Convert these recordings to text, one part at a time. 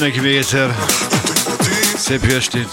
mindenki még egyszer. Szép jó estét.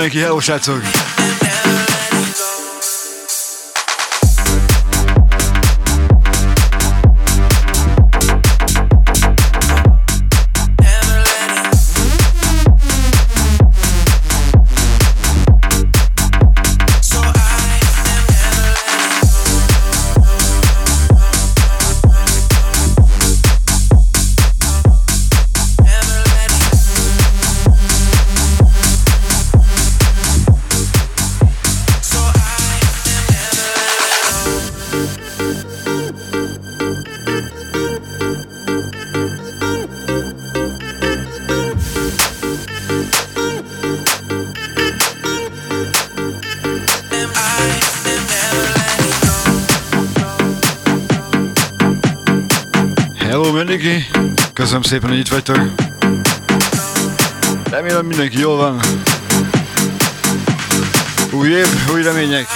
mindenki, jó srácok! Köszönöm szépen, hogy itt vagytok. Remélem mindenki jól van. Új év, új remények.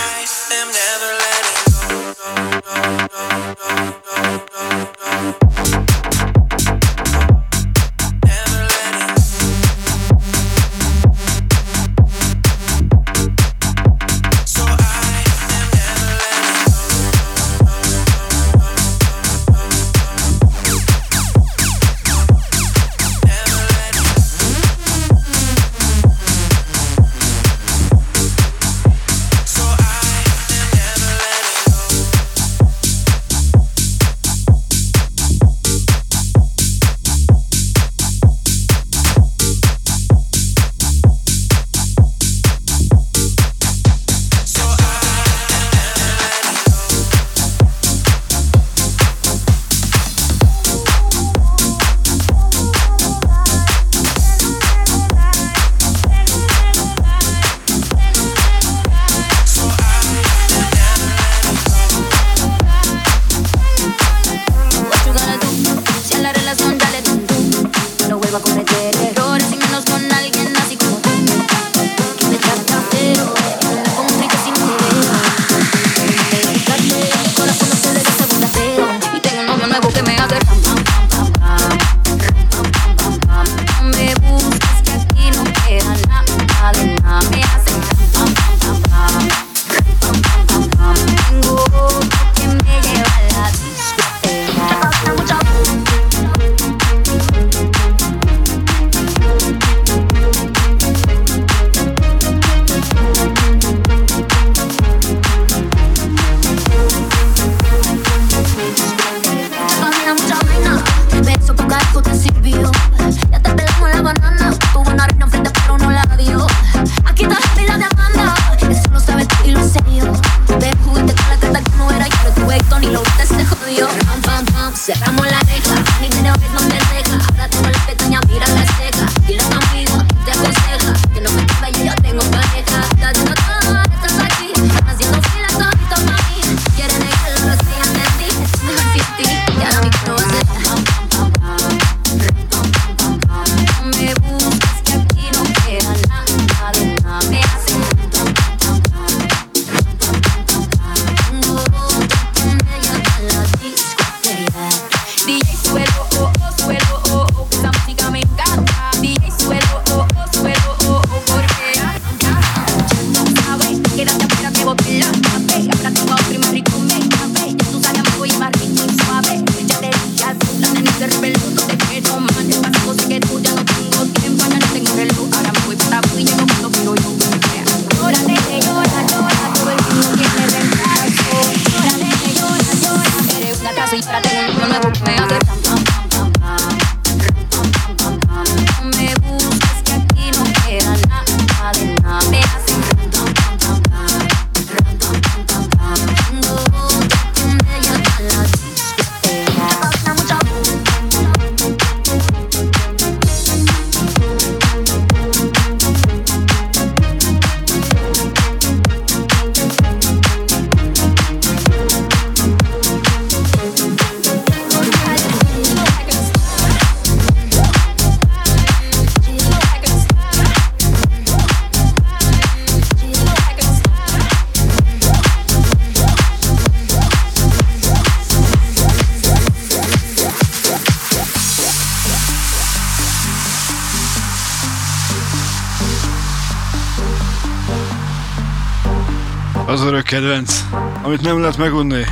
Kedvenc, amit nem lehet megunni.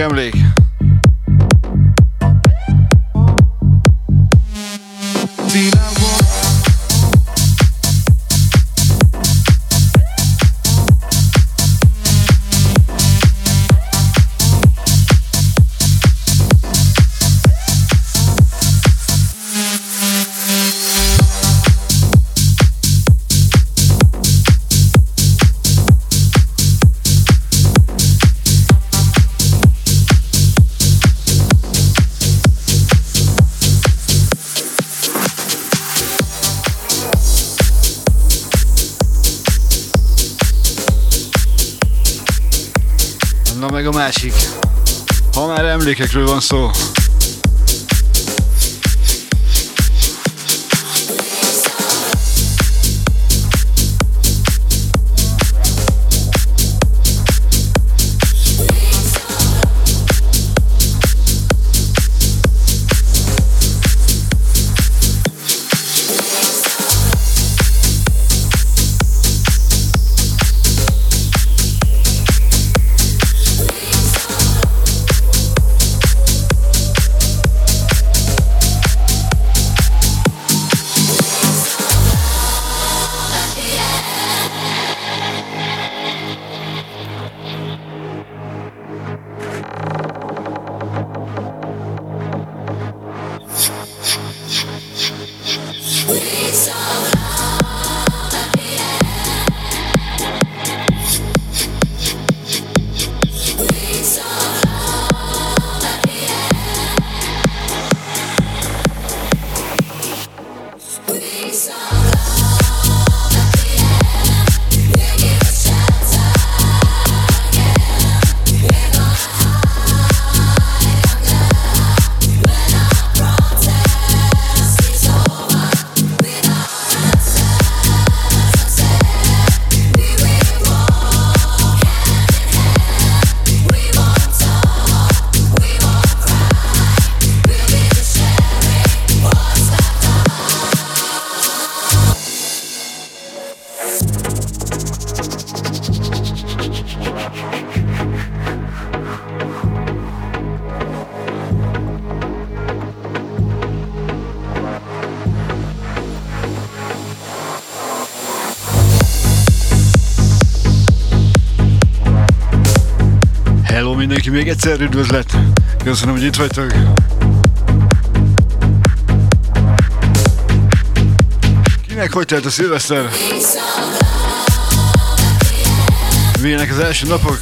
Kemlich. Emlék. másik. Ha már emlékekről van szó. Mindenki még egyszer üdvözlet. Köszönöm, hogy itt vagytok. Kinek hogy telt a szilveszter? Milyenek az első napok?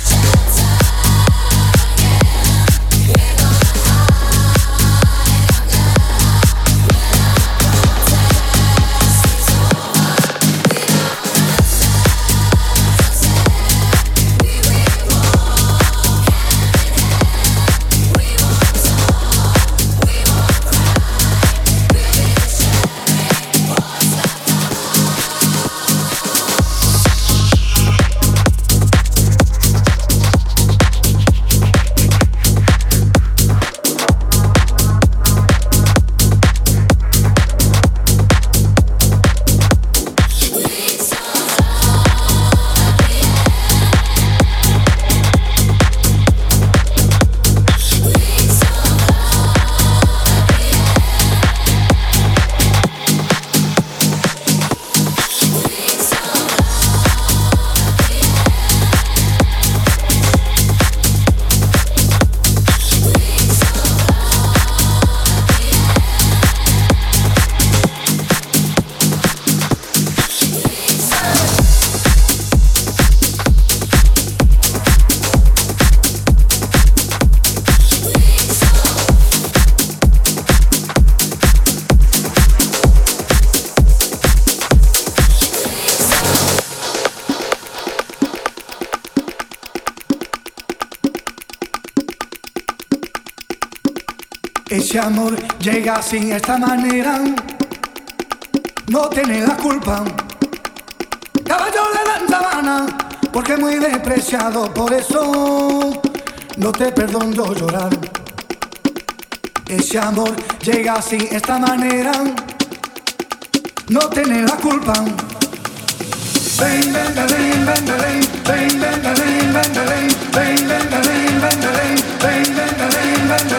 Ese amor llega así, esta manera, no tiene la culpa. Caballo le dan sabana, porque muy despreciado, por eso no te perdono llorar. Ese amor llega así, esta manera, no tiene la culpa. Ven, ven, ven, ven, ven, ven, ven, ven, ven, ven, ven, ven,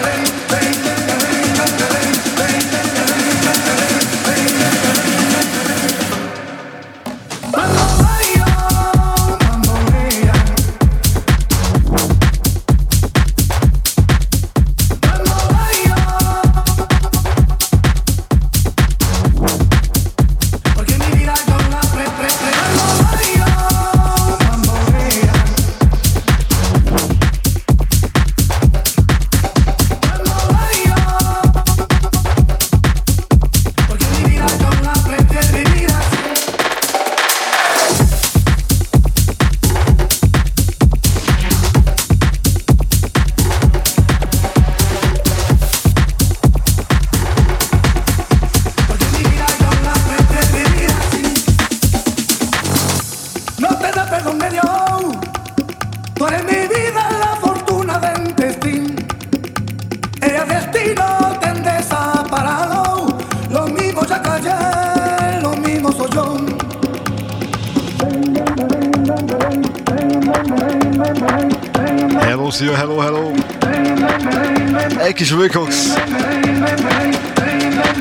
Wilcox.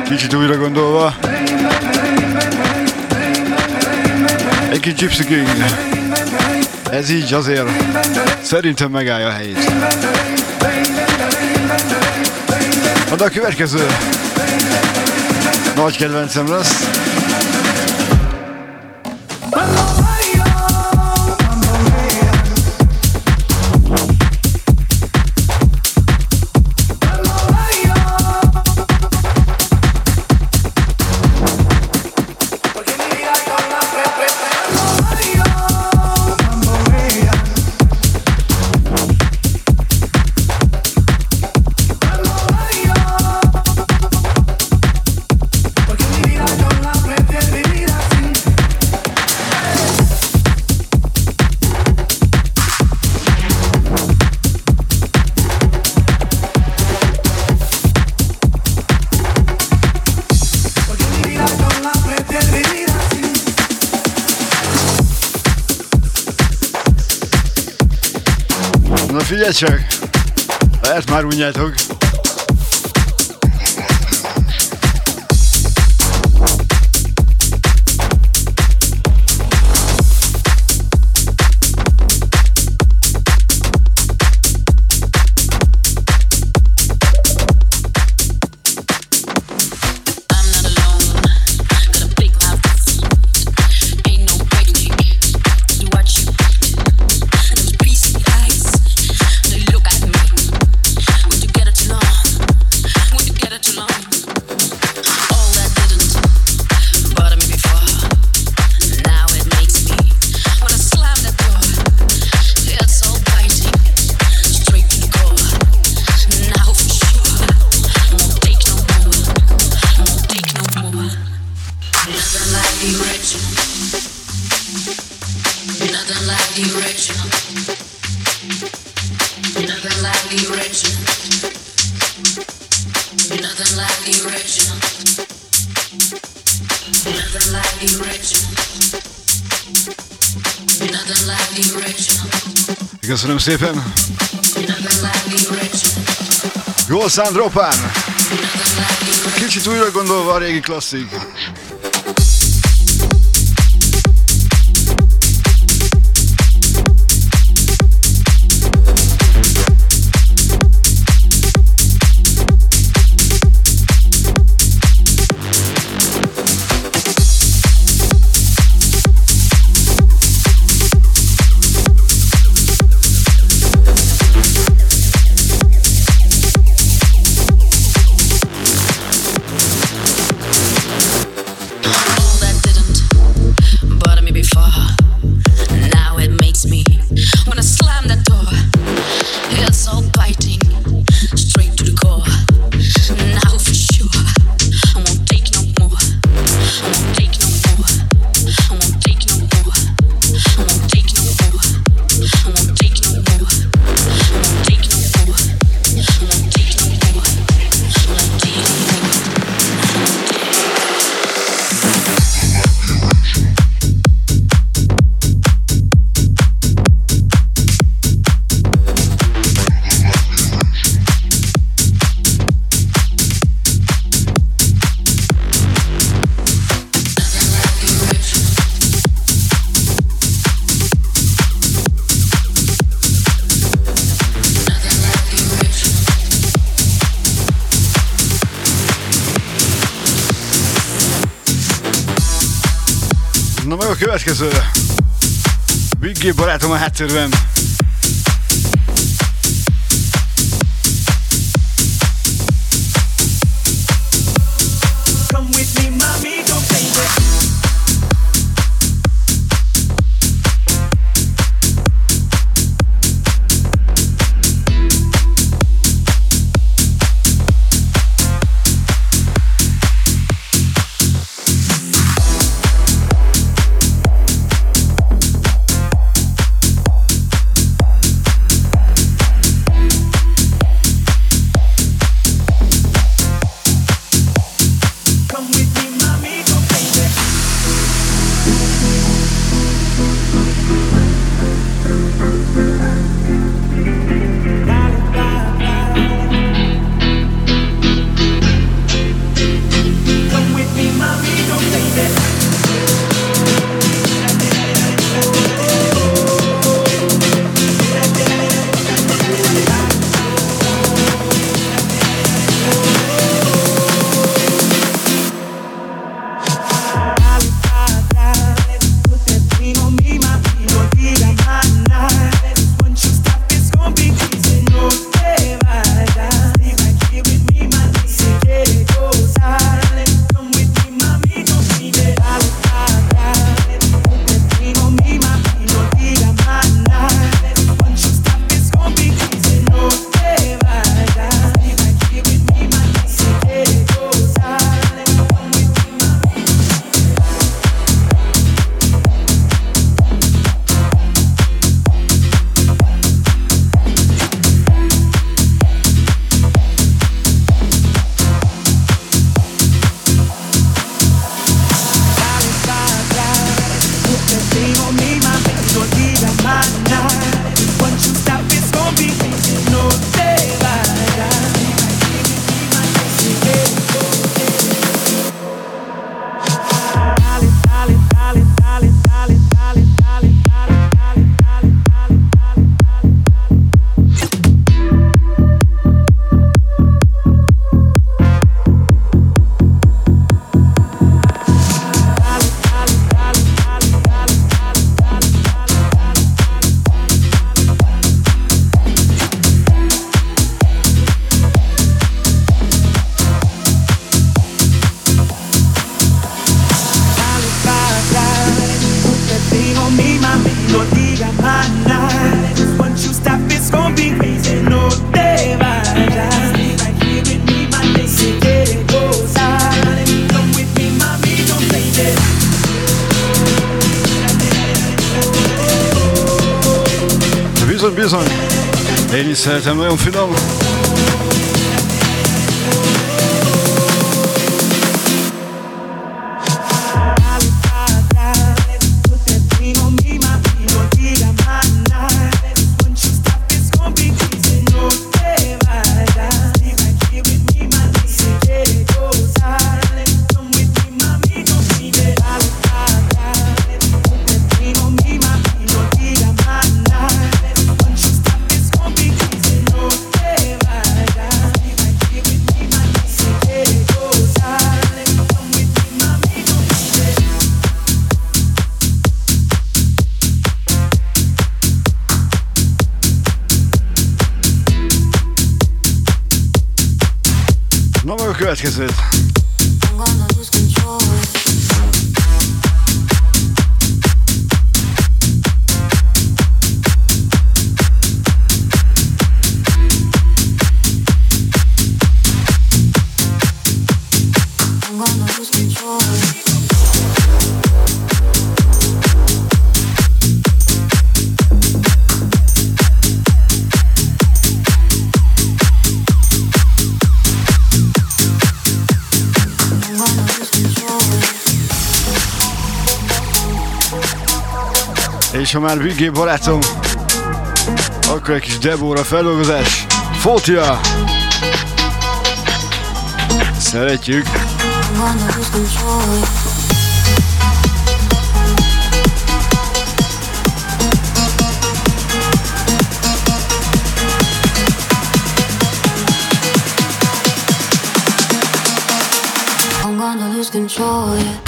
Kicsit újra gondolva. Egy kis Gypsy King. Ez így azért szerintem megállja a helyét. Majd a következő nagy kedvencem lesz. Sziasztok! Ha ezt már unjátok! Köszönöm szépen! Gold Sandropán! Kicsit újra gondolva a régi klasszik. Következő. Biggie barátom a háttérben. következőt. És ha már Vigé barátom, akkor egy kis Debora feldolgozás. Fótia! Szeretjük! Control, yeah.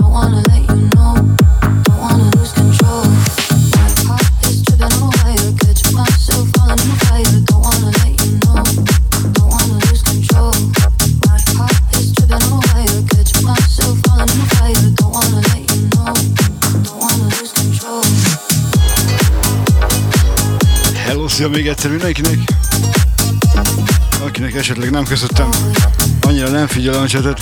még egyszer mindenkinek, akinek esetleg nem köszöttem, annyira nem figyel a csetet.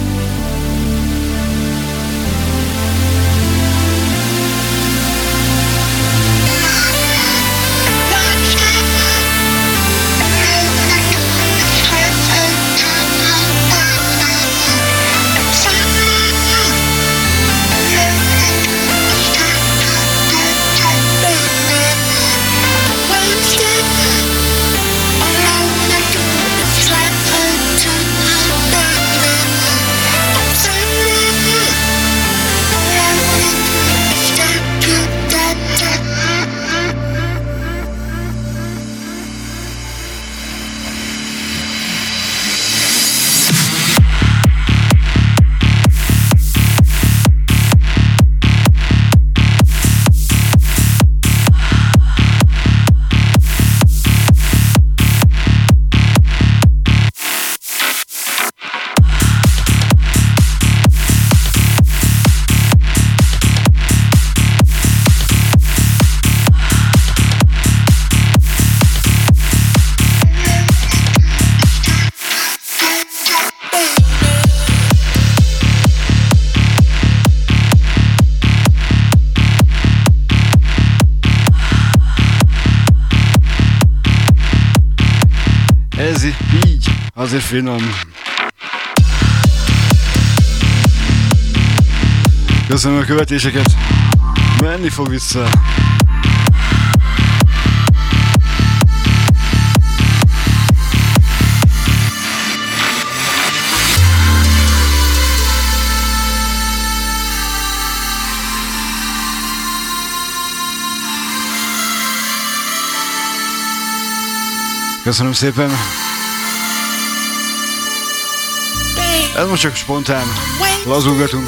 nézi, így azért finom. Köszönöm a követéseket, menni fog vissza. Köszönöm szépen! Ez most csak spontán. Lazulgatunk.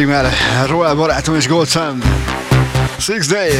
Pedig már Royal barátom és Gold Sun. Six Day.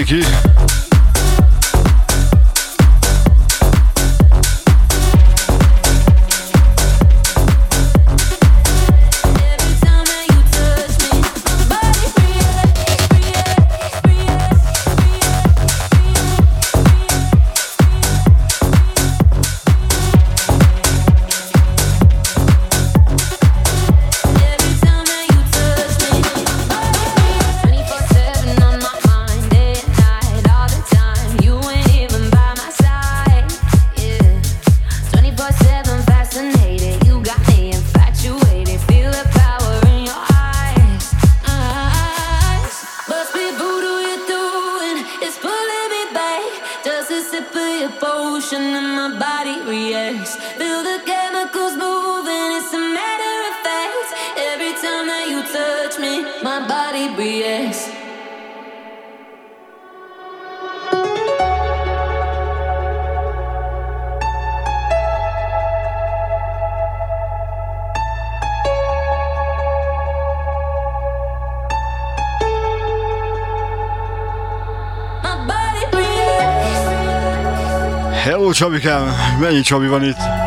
Nikki. my body reacts. Feel the chemicals moving, it's a matter of fact. Every time that you touch me, my body reacts. Csabikám, mennyi Csabi van itt?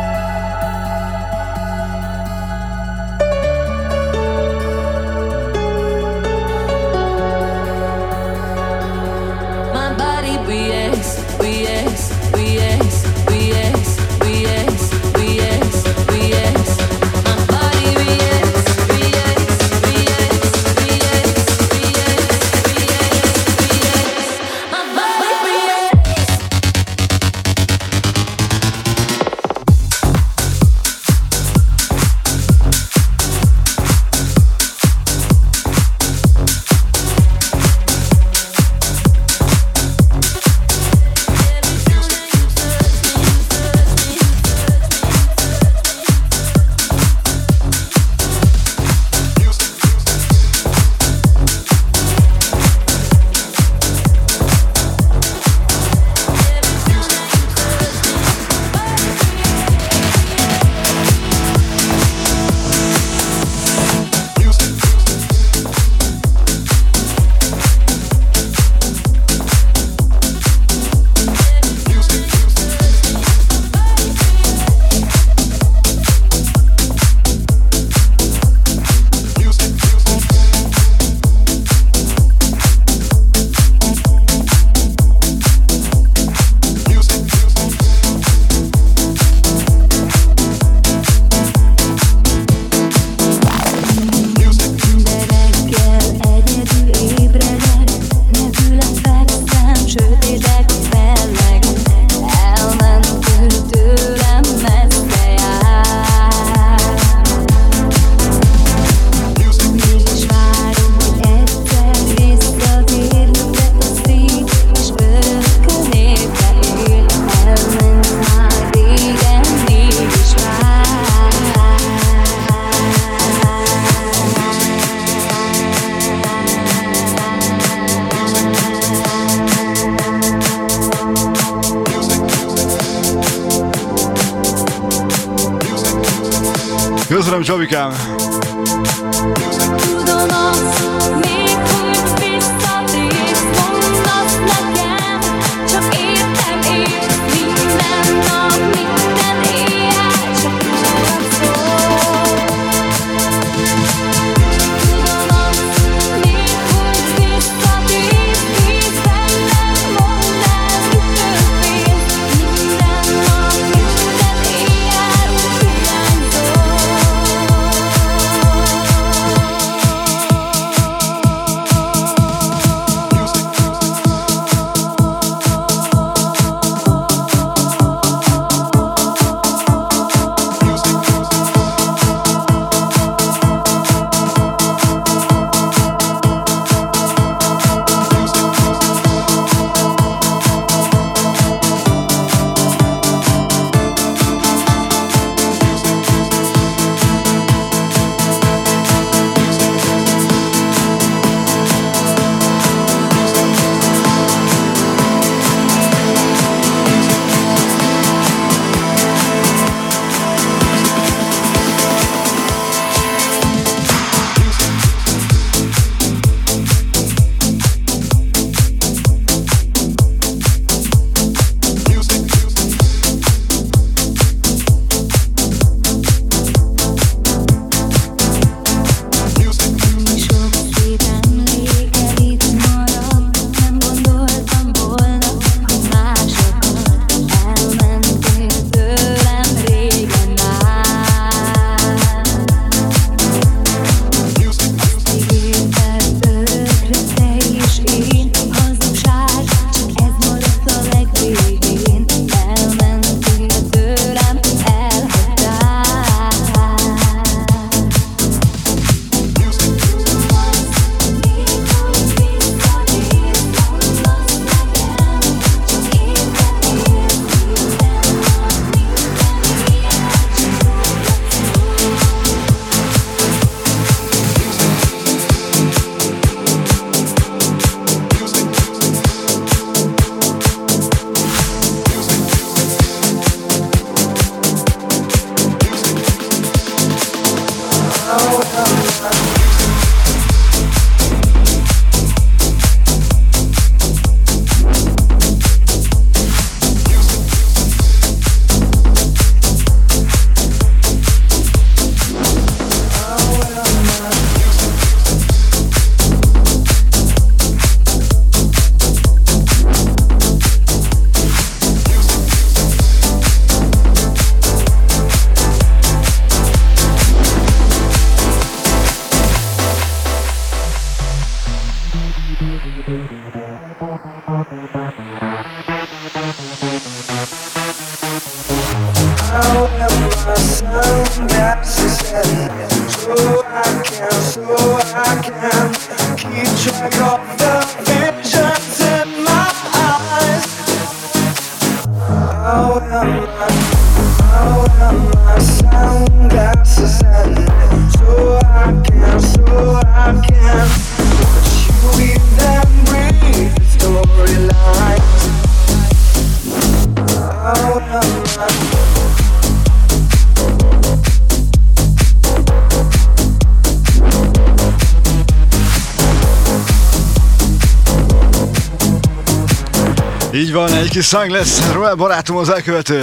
Egyszer mindenki. kis szang lesz, Roel barátom az elkövető.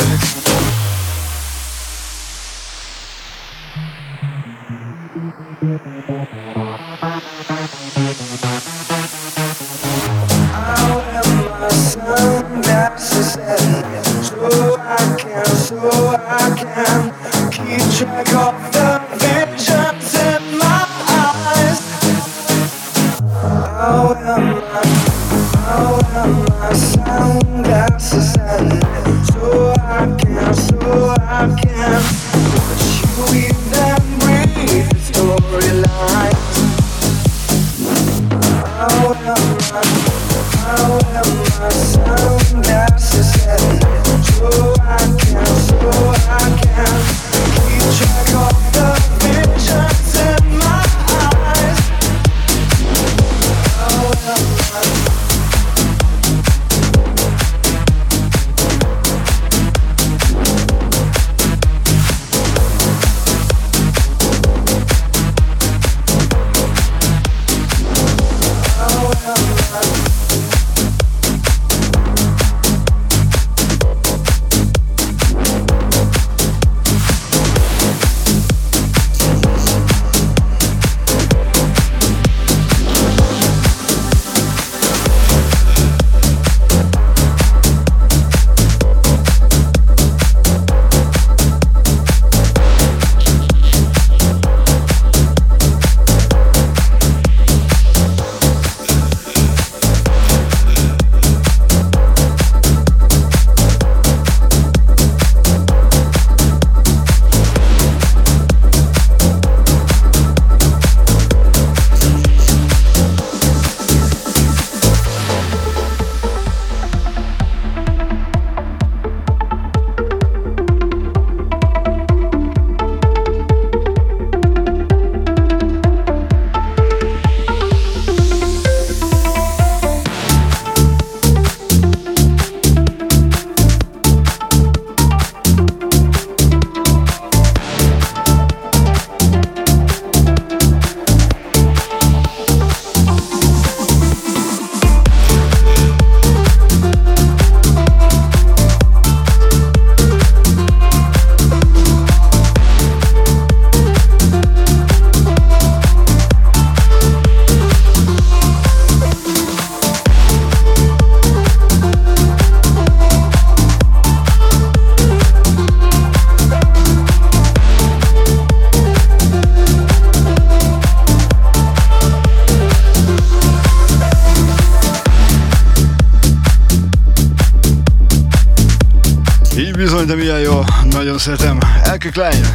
Szeretem. Elke Klein.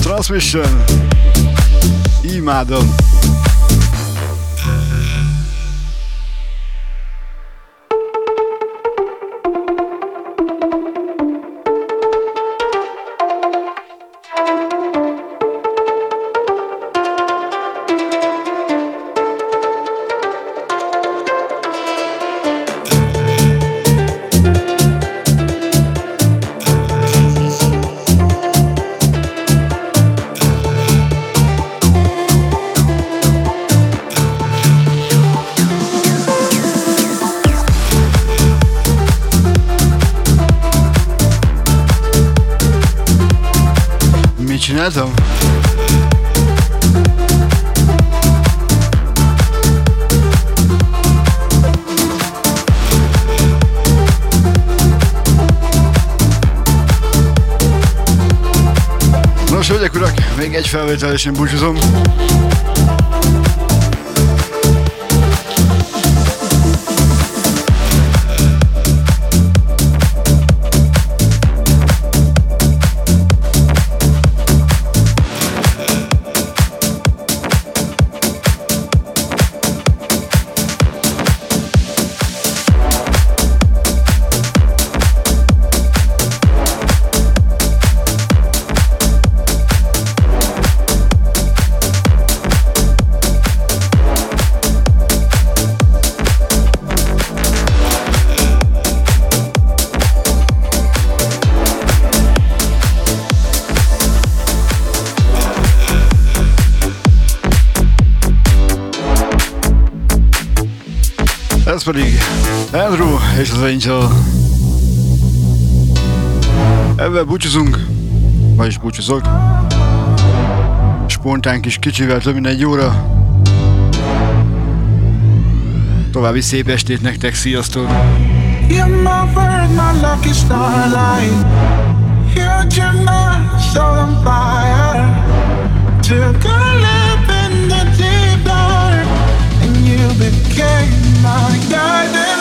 Transmission. Imádom. Krwawe tale się budzą Ez pedig Andrew és az Angel. Ebben búcsúzunk, vagyis búcsúzok. Spontán kis kicsivel több mint egy óra. További szép estét nektek, sziasztok! You're my bird, my lucky starlight You're my soul on fire Took a lip in the deep dark And you became my guidance.